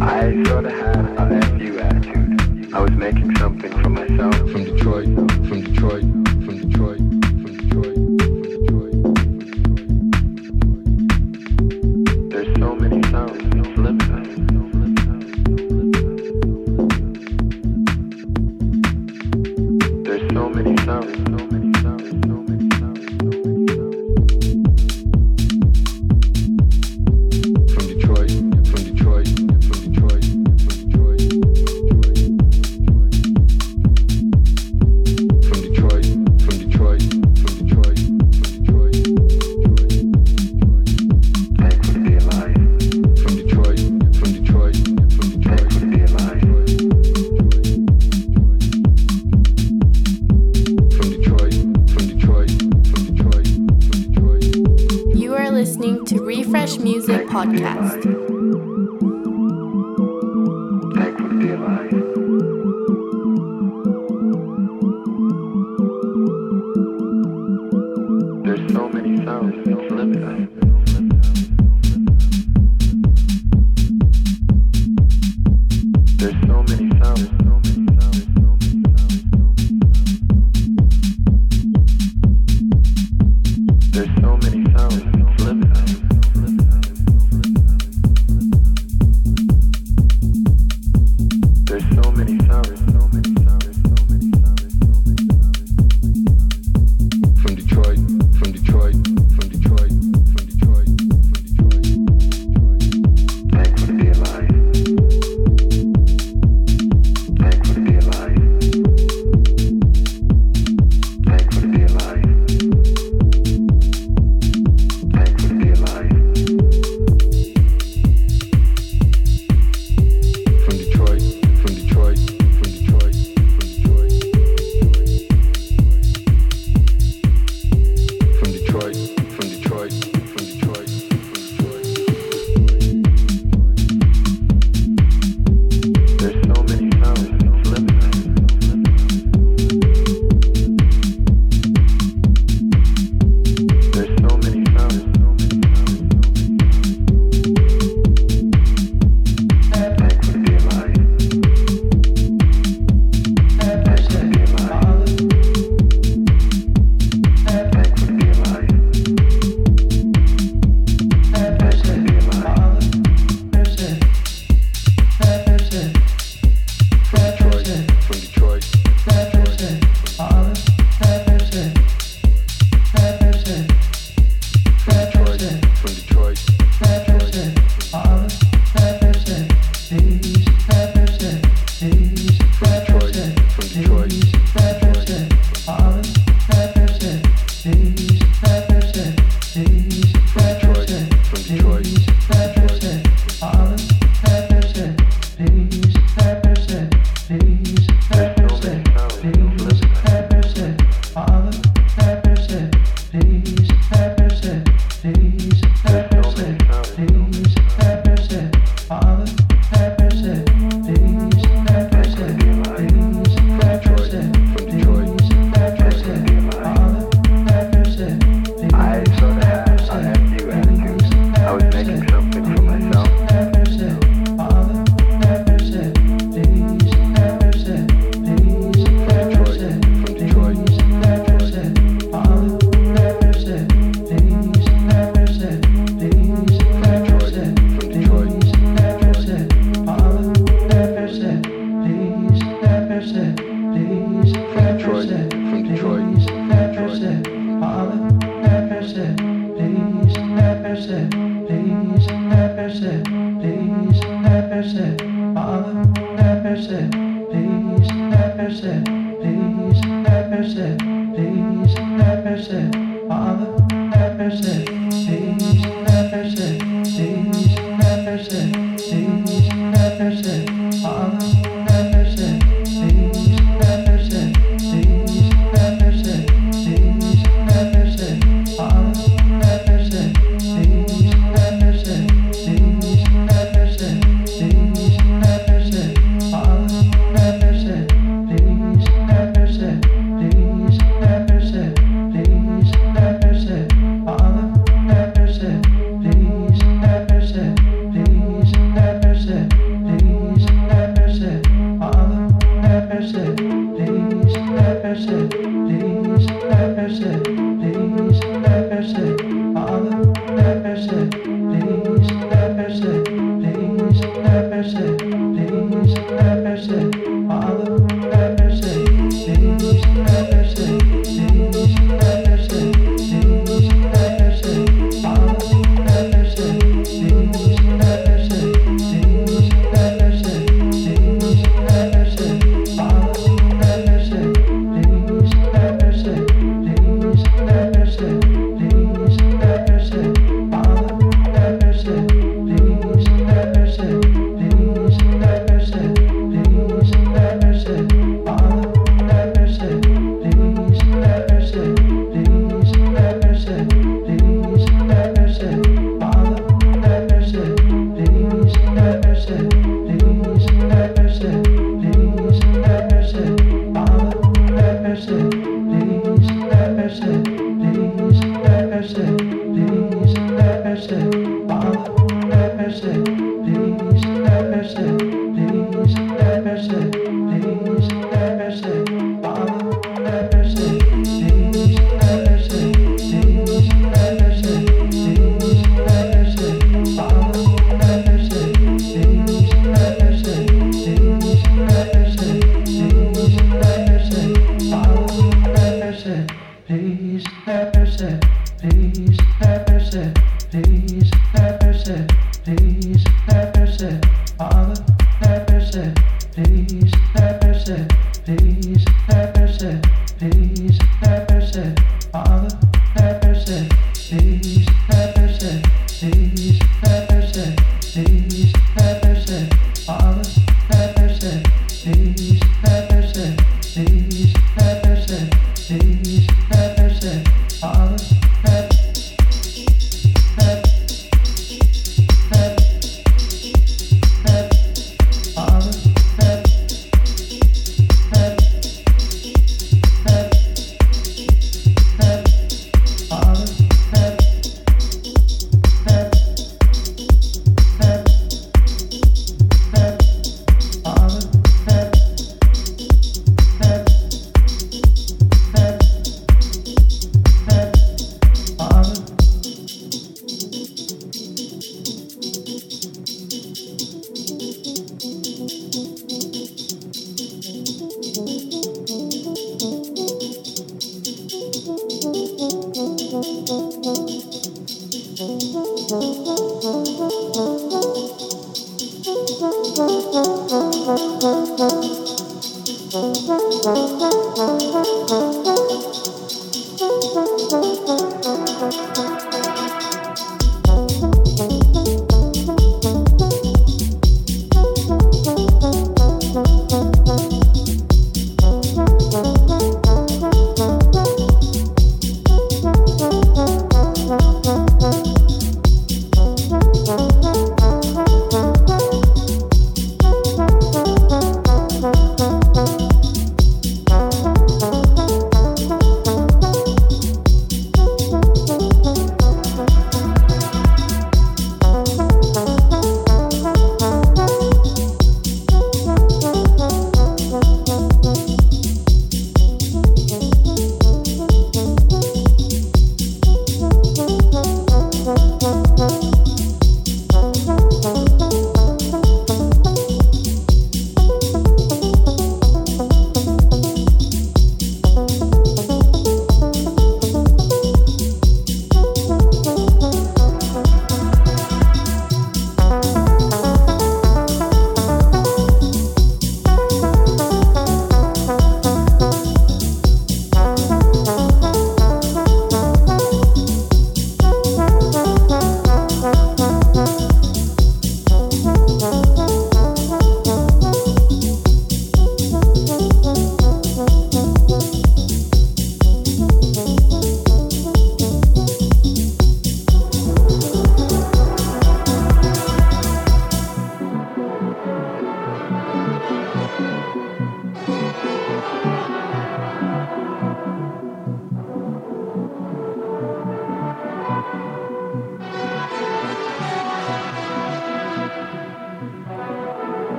I sort of had an FU attitude. I was making something for myself. From Detroit, from Detroit, from Detroit.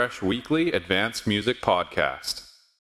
Refresh Weekly Advanced Music Podcast.